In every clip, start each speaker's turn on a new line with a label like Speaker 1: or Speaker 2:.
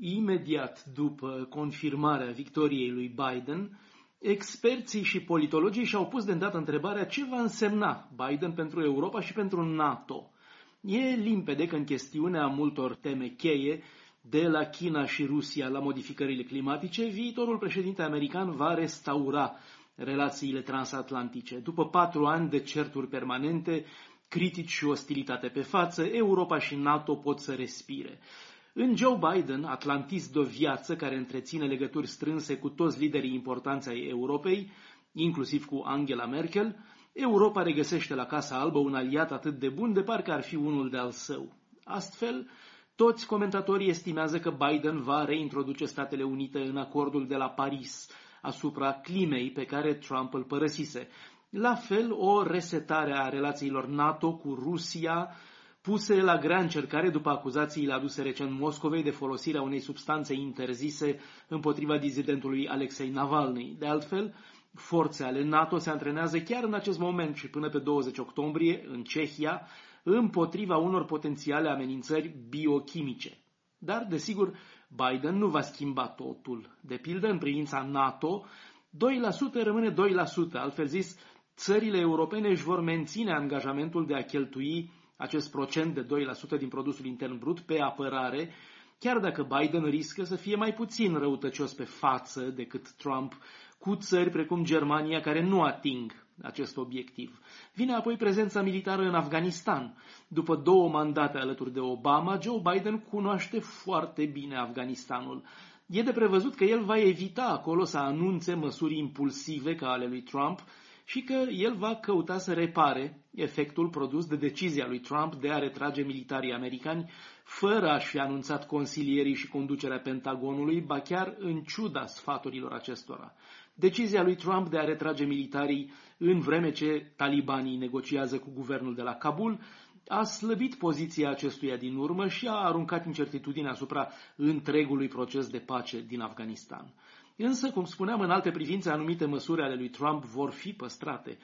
Speaker 1: Imediat după confirmarea victoriei lui Biden, experții și politologii și-au pus de îndată întrebarea ce va însemna Biden pentru Europa și pentru NATO. E limpede că în chestiunea multor teme cheie, de la China și Rusia la modificările climatice, viitorul președinte american va restaura relațiile transatlantice. După patru ani de certuri permanente, critici și ostilitate pe față, Europa și NATO pot să respire. În Joe Biden, atlantist de o viață care întreține legături strânse cu toți liderii importanți ai Europei, inclusiv cu Angela Merkel, Europa regăsește la Casa Albă un aliat atât de bun de parcă ar fi unul de al său. Astfel, toți comentatorii estimează că Biden va reintroduce Statele Unite în acordul de la Paris asupra climei pe care Trump îl părăsise. La fel, o resetare a relațiilor NATO cu Rusia, puse la grea încercare după acuzațiile aduse recent Moscovei de folosirea unei substanțe interzise împotriva dizidentului Alexei Navalny. De altfel, forțe ale NATO se antrenează chiar în acest moment și până pe 20 octombrie în Cehia împotriva unor potențiale amenințări biochimice. Dar, desigur, Biden nu va schimba totul. De pildă, în privința NATO, 2% rămâne 2%, altfel zis, țările europene își vor menține angajamentul de a cheltui acest procent de 2% din produsul intern brut pe apărare, chiar dacă Biden riscă să fie mai puțin răutăcios pe față decât Trump cu țări precum Germania care nu ating acest obiectiv. Vine apoi prezența militară în Afganistan. După două mandate alături de Obama, Joe Biden cunoaște foarte bine Afganistanul. E de prevăzut că el va evita acolo să anunțe măsuri impulsive ca ale lui Trump și că el va căuta să repare efectul produs de decizia lui Trump de a retrage militarii americani fără a-și fi anunțat consilierii și conducerea Pentagonului, ba chiar în ciuda sfaturilor acestora. Decizia lui Trump de a retrage militarii în vreme ce talibanii negociază cu guvernul de la Kabul a slăbit poziția acestuia din urmă și a aruncat incertitudine asupra întregului proces de pace din Afganistan. Însă, cum spuneam, în alte privințe, anumite măsuri ale lui Trump vor fi păstrate.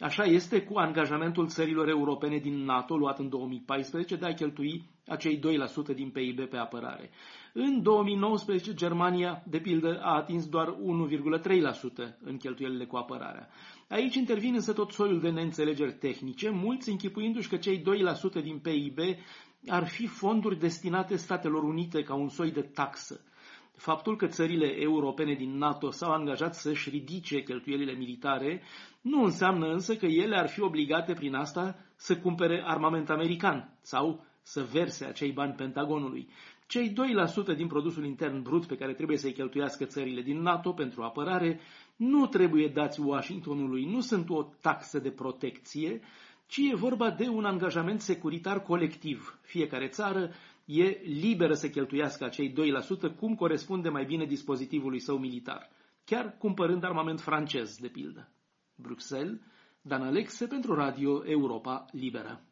Speaker 1: Așa este cu angajamentul țărilor europene din NATO luat în 2014 de a cheltui acei 2% din PIB pe apărare. În 2019, Germania, de pildă, a atins doar 1,3% în cheltuielile cu apărarea. Aici intervin însă tot soiul de neînțelegeri tehnice, mulți închipuindu-și că cei 2% din PIB ar fi fonduri destinate Statelor Unite ca un soi de taxă. Faptul că țările europene din NATO s-au angajat să-și ridice cheltuielile militare nu înseamnă însă că ele ar fi obligate prin asta să cumpere armament american sau să verse acei bani Pentagonului. Cei 2% din produsul intern brut pe care trebuie să-i cheltuiască țările din NATO pentru apărare nu trebuie dați Washingtonului, nu sunt o taxă de protecție, ci e vorba de un angajament securitar colectiv. Fiecare țară e liberă să cheltuiască acei 2% cum corespunde mai bine dispozitivului său militar, chiar cumpărând armament francez, de pildă. Bruxelles, Dan Alexe pentru Radio Europa Liberă.